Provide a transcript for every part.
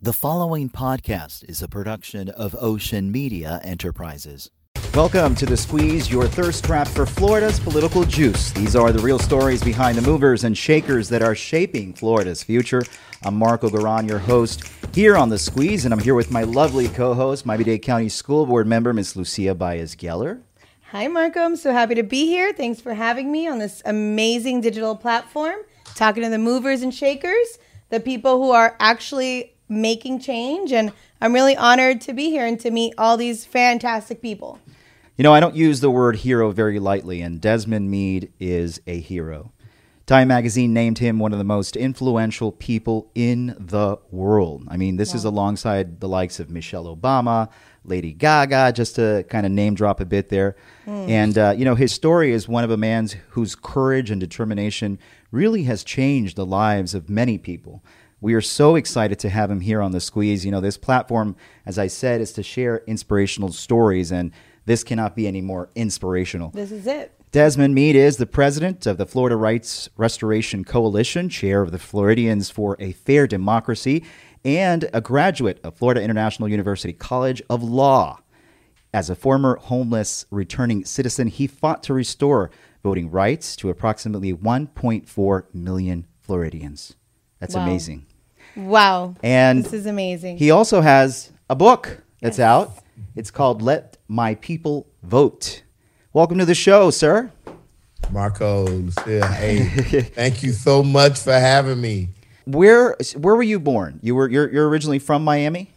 The following podcast is a production of Ocean Media Enterprises. Welcome to The Squeeze, your thirst trap for Florida's political juice. These are the real stories behind the movers and shakers that are shaping Florida's future. I'm Marco Garan, your host here on The Squeeze, and I'm here with my lovely co host, Miami Dade County School Board member, Ms. Lucia Baez Geller. Hi, Marco. I'm so happy to be here. Thanks for having me on this amazing digital platform, talking to the movers and shakers, the people who are actually making change. And I'm really honored to be here and to meet all these fantastic people. You know, I don't use the word hero very lightly, and Desmond Meade is a hero. Time magazine named him one of the most influential people in the world. I mean, this wow. is alongside the likes of Michelle Obama, Lady Gaga, just to kind of name drop a bit there. Mm. And, uh, you know, his story is one of a man whose courage and determination really has changed the lives of many people. We are so excited to have him here on the squeeze. You know, this platform, as I said, is to share inspirational stories, and this cannot be any more inspirational. This is it. Desmond Meade is the president of the Florida Rights Restoration Coalition, chair of the Floridians for a Fair Democracy, and a graduate of Florida International University College of Law. As a former homeless returning citizen, he fought to restore voting rights to approximately 1.4 million Floridians. That's wow. amazing. Wow. And this is amazing. He also has a book that's yes. out. It's called Let My People Vote. Welcome to the show, sir. Marco, Lucia, hey, thank you so much for having me. Where where were you born? You were you're, you're originally from Miami?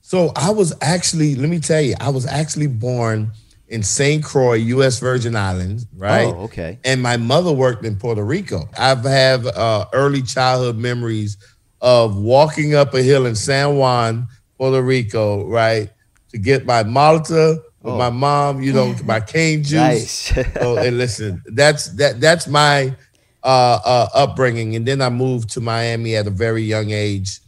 So I was actually, let me tell you, I was actually born in St. Croix, U.S. Virgin Islands, right? Oh, okay. And my mother worked in Puerto Rico. I have uh, early childhood memories of walking up a hill in San Juan, Puerto Rico, right, to get my Malta with oh. my mom, you know, my cane juice. Nice. so, and listen, that's that that's my uh, uh, upbringing, and then I moved to Miami at a very young age,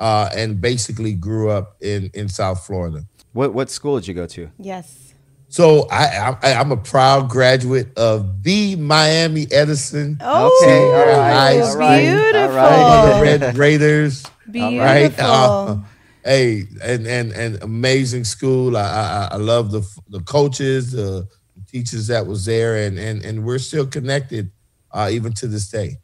uh, and basically grew up in in South Florida. What what school did you go to? Yes. So I, I am a proud graduate of the Miami Edison. Oh, okay, all right, all right, beautiful. All right. Red Raiders. Beautiful. Right. Uh, hey, and and and amazing school. I I, I love the the coaches, the teachers that was there, and and and we're still connected uh, even to this day.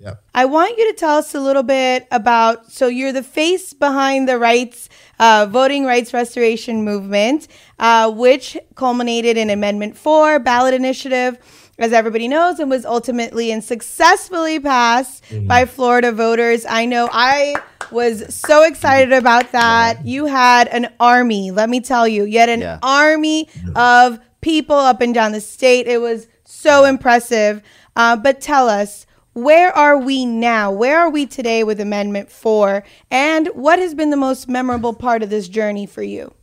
Yep. I want you to tell us a little bit about. So you're the face behind the rights, uh, voting rights restoration movement, uh, which culminated in Amendment Four ballot initiative, as everybody knows, and was ultimately and successfully passed mm-hmm. by Florida voters. I know I was so excited about that. You had an army. Let me tell you, you had an yeah. army of people up and down the state. It was so impressive. Uh, but tell us where are we now? Where are we today with Amendment 4? And what has been the most memorable part of this journey for you?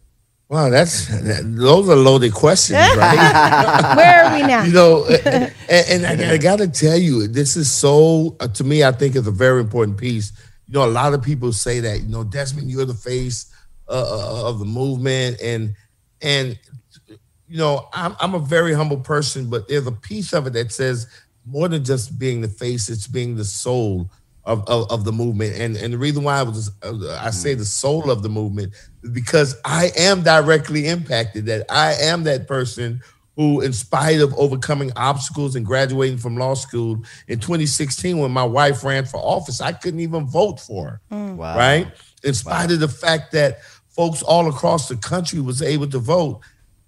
Wow, that's those are loaded questions, right? Where are we now? You know, and, and I, I got to tell you, this is so uh, to me. I think is a very important piece. You know, a lot of people say that. You know, Desmond, you're the face uh, uh of the movement, and and you know, I'm I'm a very humble person, but there's a piece of it that says more than just being the face, it's being the soul of, of, of, the movement. And and the reason why I was I say the soul of the movement is because I am directly impacted. That I am that person who, in spite of overcoming obstacles and graduating from law school in 2016, when my wife ran for office, I couldn't even vote for her. Mm. Wow. Right? In spite wow. of the fact that folks all across the country was able to vote,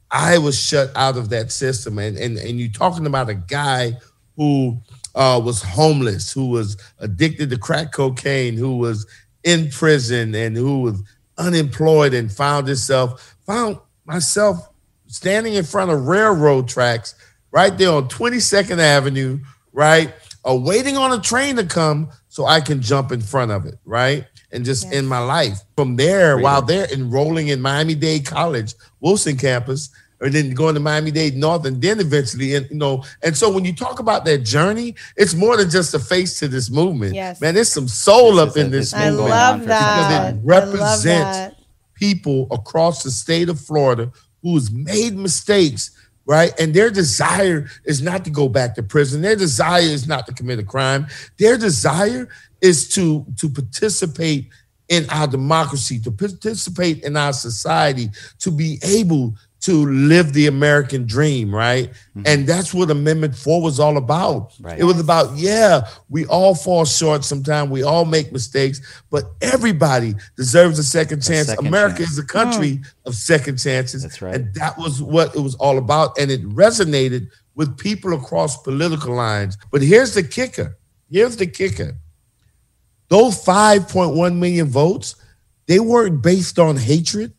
I was shut out of that system. And and and you're talking about a guy who uh, was homeless, who was addicted to crack cocaine, who was in prison, and who was unemployed and found himself, found myself standing in front of railroad tracks right there on 22nd Avenue, right? Uh, waiting on a train to come so I can jump in front of it, right? And just yes. in my life. From there, Great. while they're enrolling in Miami Dade College, Wolfson campus, or then going to Miami Dade North, and then eventually, and you know, and so when you talk about that journey, it's more than just a face to this movement. Yes. man, there's some soul this up in this I movement. Love that. Because it represents people across the state of Florida who's made mistakes, right? And their desire is not to go back to prison. Their desire is not to commit a crime. Their desire is to to participate in our democracy, to participate in our society, to be able to live the American dream, right? Mm-hmm. And that's what Amendment 4 was all about. Right. It was about, yeah, we all fall short sometimes, we all make mistakes, but everybody deserves a second chance. A second America chance. is a country mm. of second chances. That's right. And that was what it was all about. And it resonated with people across political lines. But here's the kicker. Here's the kicker. Those 5.1 million votes, they weren't based on hatred.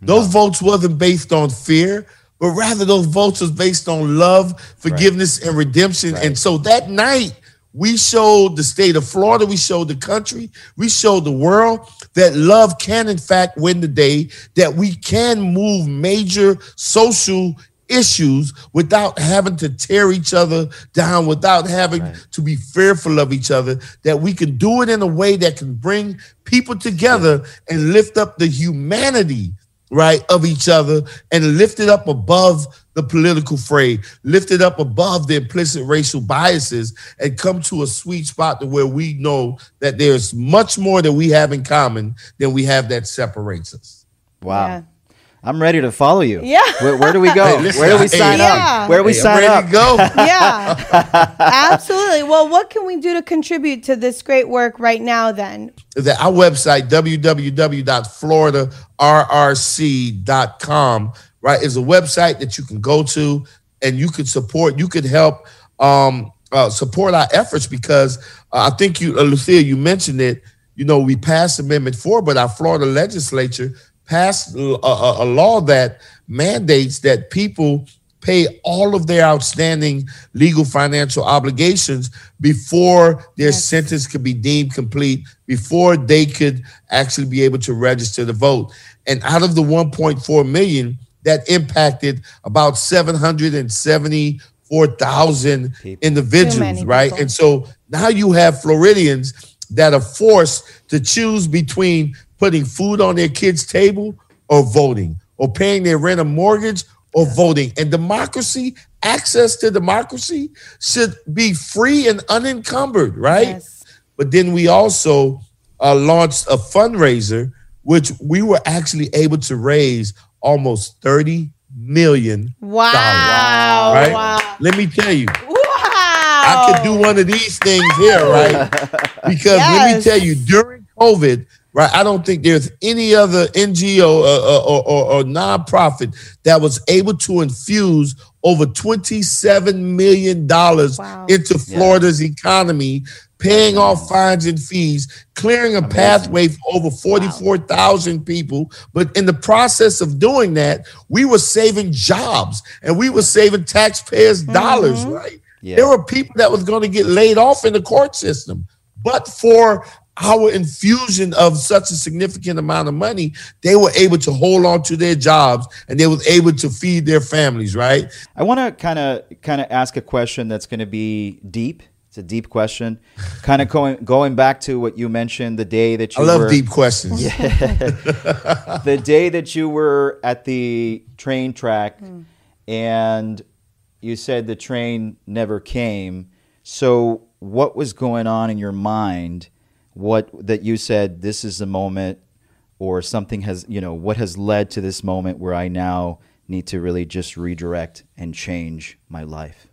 Those no. votes wasn't based on fear, but rather those votes was based on love, forgiveness, right. and redemption. Right. And so that night, we showed the state of Florida, we showed the country, we showed the world that love can, in fact, win the day, that we can move major social issues without having to tear each other down, without having right. to be fearful of each other, that we can do it in a way that can bring people together and lift up the humanity right, of each other and lift it up above the political fray, lift it up above the implicit racial biases, and come to a sweet spot to where we know that there's much more that we have in common than we have that separates us. Wow. Yeah. I'm ready to follow you. Yeah. Where, where do we go? Hey, listen, where do we sign up? Where do we hey, sign up? go. yeah. Absolutely. Well, what can we do to contribute to this great work right now then? The, our website, www.floridarrc.com, right, is a website that you can go to and you can support, you could help um, uh, support our efforts because uh, I think you, uh, Lucia, you mentioned it. You know, we passed Amendment 4, but our Florida legislature – passed a, a, a law that mandates that people pay all of their outstanding legal financial obligations before their yes. sentence could be deemed complete, before they could actually be able to register to vote. And out of the 1.4 million, that impacted about 774,000 individuals, right? People. And so now you have Floridians that are forced to choose between putting food on their kids' table or voting, or paying their rent or mortgage or voting. And democracy, access to democracy should be free and unencumbered, right? Yes. But then we also uh, launched a fundraiser, which we were actually able to raise almost 30 million. Wow. Right? Wow. Let me tell you. I could do one of these things here, right? Because yes. let me tell you, during COVID, right? I don't think there's any other NGO uh, or, or, or, nonprofit that was able to infuse over $27 million wow. into Florida's yeah. economy, paying off fines and fees, clearing a Amazing. pathway for over 44,000 wow. people. But in the process of doing that, we were saving jobs and we were saving taxpayers' mm-hmm. dollars, right? Yeah. There were people that was going to get laid off in the court system. But for our infusion of such a significant amount of money, they were able to hold on to their jobs and they were able to feed their families, right? I want to kind of kind of ask a question that's going to be deep. It's a deep question. kind of going going back to what you mentioned the day that you I love were, deep questions. Yeah. the day that you were at the train track mm. and you said the train never came. So what was going on in your mind? What that you said this is the moment or something has you know what has led to this moment where i now need to really just redirect and change my life?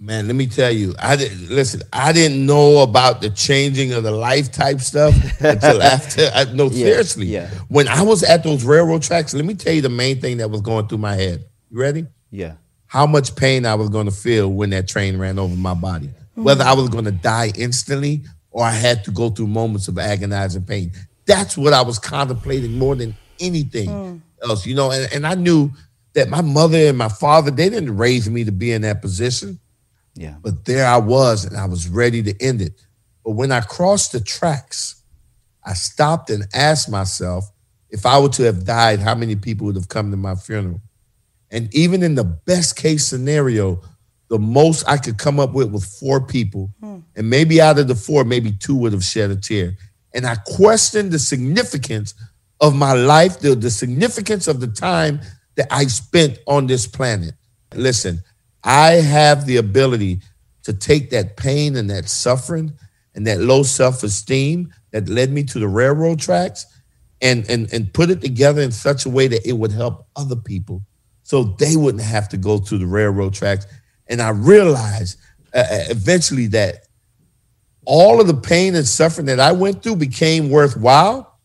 Man let me tell you i didn't listen i didn't know about the changing of the life type stuff until after i no yeah, seriously. yeah. when i was at those railroad tracks let me tell you the main thing that was going through my head. You ready? Yeah. How much pain i was going to feel when that train ran over my body. Whether i was going to die instantly or I had to go through moments of agonizing pain. That's what I was contemplating more than anything mm. else, you know. And, and I knew that my mother and my father, they didn't raise me to be in that position. Yeah. But there I was, and I was ready to end it. But when I crossed the tracks, I stopped and asked myself if I were to have died, how many people would have come to my funeral? And even in the best case scenario, the most I could come up with was four people. Hmm. And maybe out of the four, maybe two would have shed a tear. And I questioned the significance of my life, the, the significance of the time that I spent on this planet. Listen, I have the ability to take that pain and that suffering and that low self esteem that led me to the railroad tracks and and and put it together in such a way that it would help other people so they wouldn't have to go to the railroad tracks and i realized uh, uh, eventually that all of the pain and suffering that i went through became worthwhile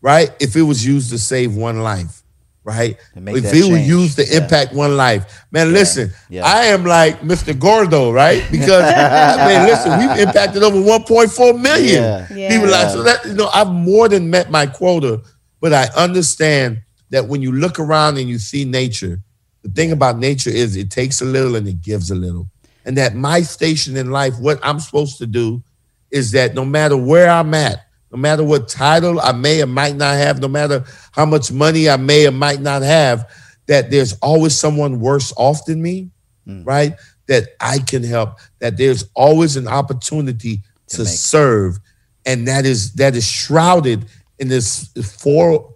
right if it was used to save one life right? If that it was used to Yeah. impact one life. Man listen Yeah. i am like mr gordo right? Because i mean listen we've impacted over 1.4 million Yeah. people. Like so that you know i've more than met my quota but i understand that when you look around and you see nature the thing about nature is it takes a little and it gives a little. And that my station in life what i'm supposed to do is that no matter where i'm at no matter what title i may or might not have no matter how much money i may or might not have that there's always someone worse off than me hmm. right? That i can help that there's always an opportunity to, make- serve. And that is that is shrouded in this four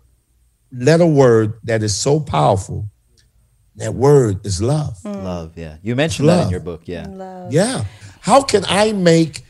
letter word that is so powerful that word is love hmm. Love, yeah. You mentioned that in your book, yeah. Love. yeah. How can I make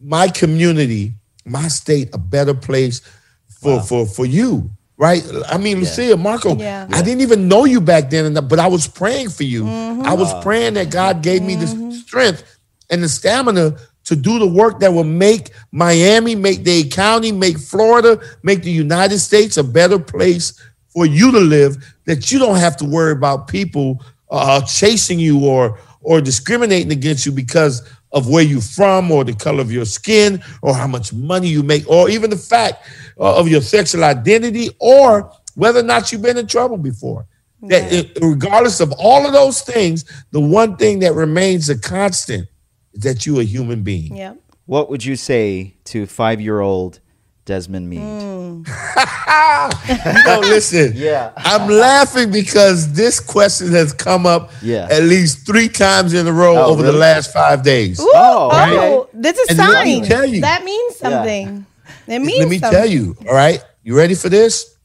my community, my state, a better place for for for you? Right? I mean, Lucia, Marco, Yeah. I didn't even know you back then, but I was praying for you. Mm-hmm. I was praying that God gave me the mm-hmm. strength and the stamina to do the work that will make Miami, make Dade County, make Florida, make the United States a better place for you to live. That you don't have to worry about people uh, chasing you or or discriminating against you because of where you're from or the color of your skin or how much money you make or even the fact uh, of your sexual identity or whether or not you've been in trouble before. That it- regardless of all of those things, the one thing that remains a constant is that you're a human being. Yep. What would you say to five year old Desmond Meade? Mm. No, listen. Yeah. I'm laughing because this question has come up Yeah. at least three times in a row Oh, over the last five days. Ooh, Oh, oh, okay. that's a And let me sign. tell you- that means something. It means Let me something. tell you, all right? You ready for this?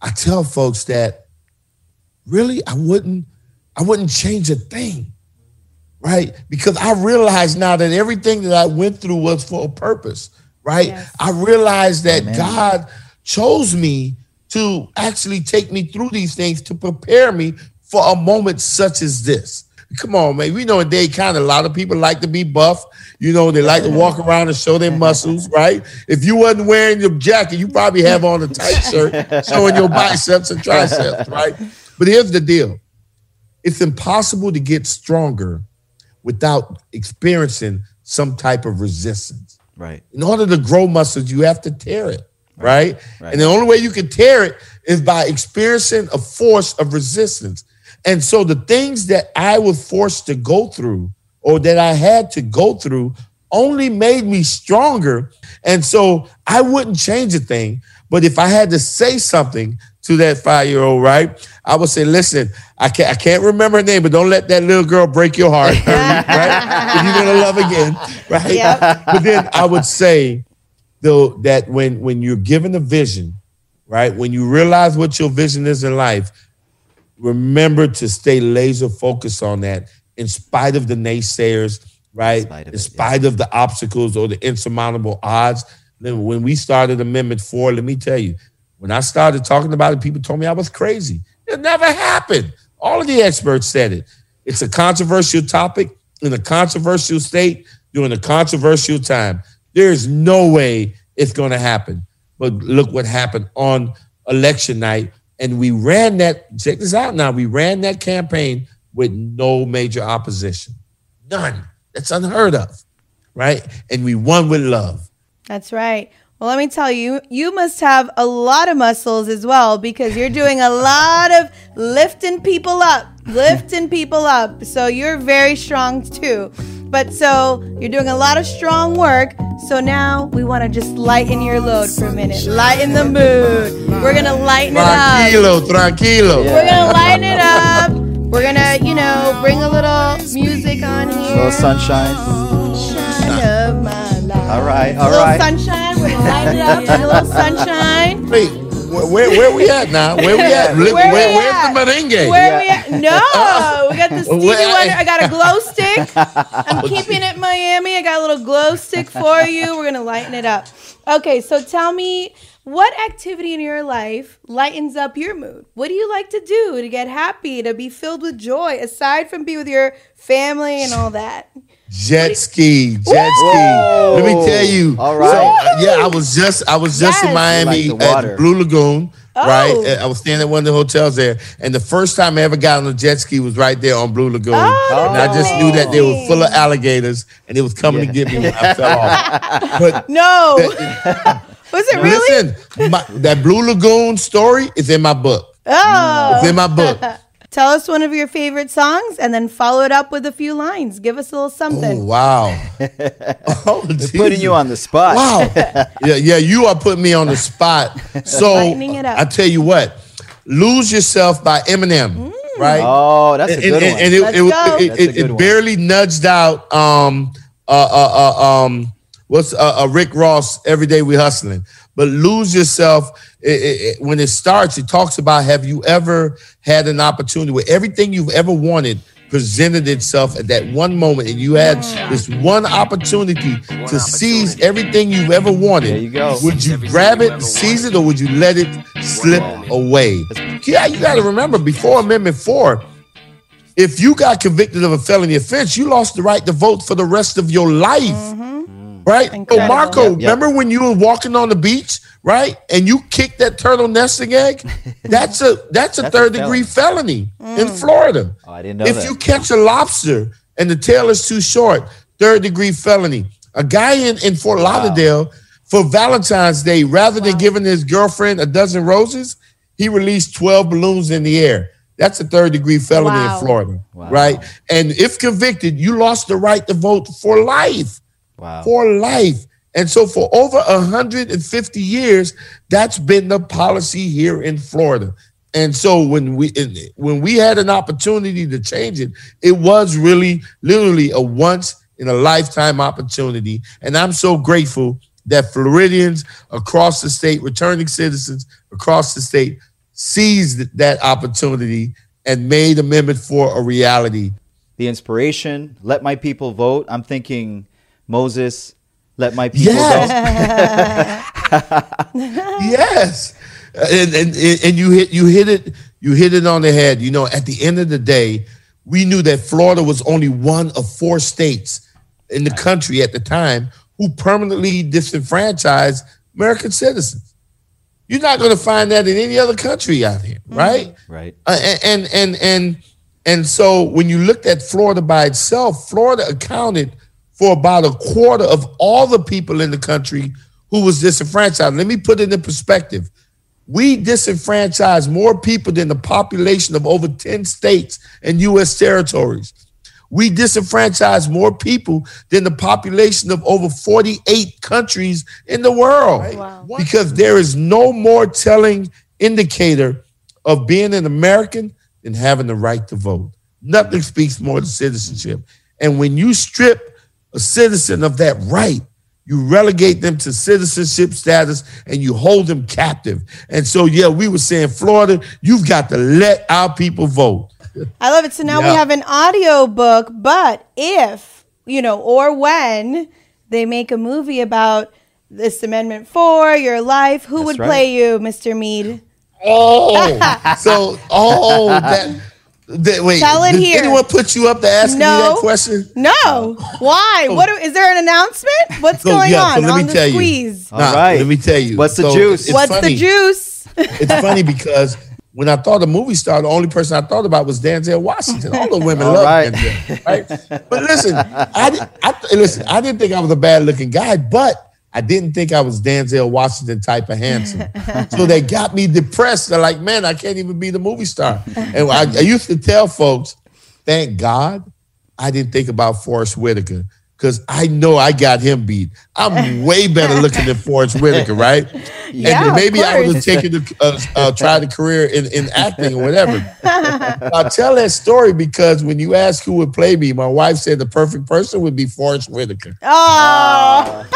I tell folks that really I wouldn't I wouldn't change a thing. Right? Because I realize now that everything that I went through was for a purpose, right? Yes. I realized that Amen. God chose me to actually take me through these things to prepare me for a moment such as this. Come on, man. We know in Dade County, a lot of people like to be buff. You know, they like to walk around and show their muscles, right? If you wasn't wearing your jacket, you probably have on a tight shirt showing your biceps and triceps, right? But here's the deal it's impossible to get stronger without experiencing some type of resistance. Right. In order to grow muscles, you have to tear it, right? Right. And the only way you can tear it is by experiencing a force of resistance. And so the things that I was forced to go through or that I had to go through only made me stronger. And so I wouldn't change a thing. But if I had to say something to that five year old, right, I would say, listen, I can't, I can't remember her name, but don't let that little girl break your heart, right? If you're going to love again, right? Yep. But then I would say, though, that when, when you're given a vision, right, when you realize what your vision is in life, remember to stay laser focused on that in spite of the naysayers, right? spite of in it, spite of the obstacles or the insurmountable odds. Then when we started Amendment 4, let me tell you, when I started talking about it, people told me I was crazy. It never happened. All of the experts said it. It's a controversial topic in a controversial state during a controversial time. There's no way it's going to happen. But look what happened on election night. And we ran that, check this out now, we ran that campaign with no major opposition. None. That's unheard of, right? And we won with love. That's right. Well, let me tell you, you must have a lot of muscles as well because you're doing a lot of lifting people up, lifting people up. So you're very strong too. But so you're doing a lot of strong work. So now we want to just lighten your load for a minute, lighten the mood. We're going to lighten it up. Tranquilo, tranquilo. We're going to lighten it up. We're going to, you know, bring a little music on here. A little sunshine. Sunshine of my life. All right. A little right. We're light it up a little sunshine. Wait, where, where, where we at now? Where we at? Where, Where we where's at? the merengue? Where we at? No, we got the Stevie Where- Wonder. I got a glow stick. I'm keeping it Miami. I got a little glow stick for you. We're gonna lighten it up. Okay, so tell me what activity in your life lightens up your mood? What do you like to do to get happy, to be filled with joy, aside from be with your family and all that? Jet ski, jet ski. Let me tell you. All right. So, yeah, I was just I was just in Miami Like at Blue Lagoon. Oh. Right, I was staying at one of the hotels there, and the first time I ever got on a jet ski was right there on Blue Lagoon, Oh, and I that's just knew that they were full of alligators, and it was coming to get me when I fell off. But No. Was it really? listen, my, that Blue Lagoon story is in my book. Oh. It's in my book. Tell us one of your favorite songs and then follow it up with a few lines. Give us a little Oh something. wow! Oh, Putting you on the spot. Wow. yeah, yeah, you are putting me on the spot. So it up. I tell you what, lose yourself by Eminem, right? Oh, that's a and, good and- one. and it, Let's it, go. it, That's a it, good it barely nudged out um uh uh, uh um what's uh, uh Rick Ross every day we hustling. But lose yourself it, it, it- when it starts. It talks about have you ever had an opportunity where everything you've ever wanted presented itself at that one moment, and you had this one opportunity to seize everything you've ever wanted. There you go. Would you grab it, seize it, or would you let it slip away? Yeah, you got to remember before Amendment Four if you got convicted of a felony offense, you lost the right to vote for the rest of your life. Right? So oh, Incredible. Marco, Yep, yep. remember when you were walking on the beach, right? And you kicked that turtle nesting egg? That's a that's a That's a third degree felony in mm. Florida. Oh, I didn't know if that. you catch a lobster and the tail is too short, third degree felony. A guy in, in Fort Lauderdale for Valentine's Day, rather than giving his girlfriend a dozen roses, he released 12 balloons in the air. That's a third degree felony Wow. in Florida, Wow. right? And if convicted, you lost the right to vote for life, wow. for life. And so for over 150 years, that's been the policy here in Florida. And so when we when we had an opportunity to change it, it was really literally a once in a lifetime opportunity. And I'm so grateful that Floridians across the state, returning citizens across the state, seized that opportunity and made Amendment 4 a reality. the inspiration, let my people vote. I'm thinking Moses, let my people Yes. vote. yes and, and and you hit you hit it you hit it on the head you know at the end of the day we knew that florida was only one of four states in the country at the time who permanently disenfranchised american citizens you're not going to find that in any other country out here right Right. uh, and, and and and and so when you looked at Florida by itself, Florida accounted for about a quarter of all the people in the country who was disenfranchised. Let me put it in perspective. We disenfranchised more people than the population of over 10 states and US territories. We disenfranchised more people than the population of over 48 countries in the world. Wow. Because there is no more telling indicator of being an American than having the right to vote. Nothing speaks more to citizenship. And when you strip a citizen of that right, you relegate them to citizenship status and you hold them captive. And so, yeah, we were saying, Florida, you've got to let our people vote. I love it. So now we have an audio book, but if, you know, or when they make a movie about this Amendment 4, your life, who That's would right. play you, Mr. Meade? Oh, so, oh, that. That wait, Tell it did here. anyone put you up to ask me No. that question? No. Why? What do- is there an announcement? What's So, going yeah, so on let me on the tell you. squeeze? All Nah, right. Let me tell you. What's the So, juice? What's funny. the juice? It's funny because when I thought of movie star, the only person I thought about was Denzel Washington. All the women All love right. Denzel, right? But listen, I, I listen. I didn't think I was a bad looking guy, but I didn't think I was Denzel Washington type of handsome. so they got me depressed. They're like, man, I can't even be the movie star. And I, I used to tell folks, thank God I didn't think about Forest Whitaker because I know I got him beat. I'm way better looking than Forest Whitaker, right? Yeah, and of maybe I would have taken a, uh, uh, tried a career in, in acting or whatever. I tell that story because when you ask who would play me, my wife said the perfect person would be Forest Whitaker. Oh,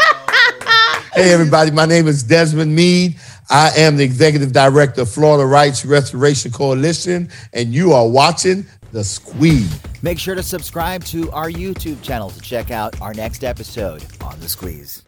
Hey, everybody, my name is Desmond Meade. I am the executive director of Florida Rights Restoration Coalition, and you are watching The Squeeze. Make sure to subscribe to our YouTube channel to check out our next episode on The Squeeze.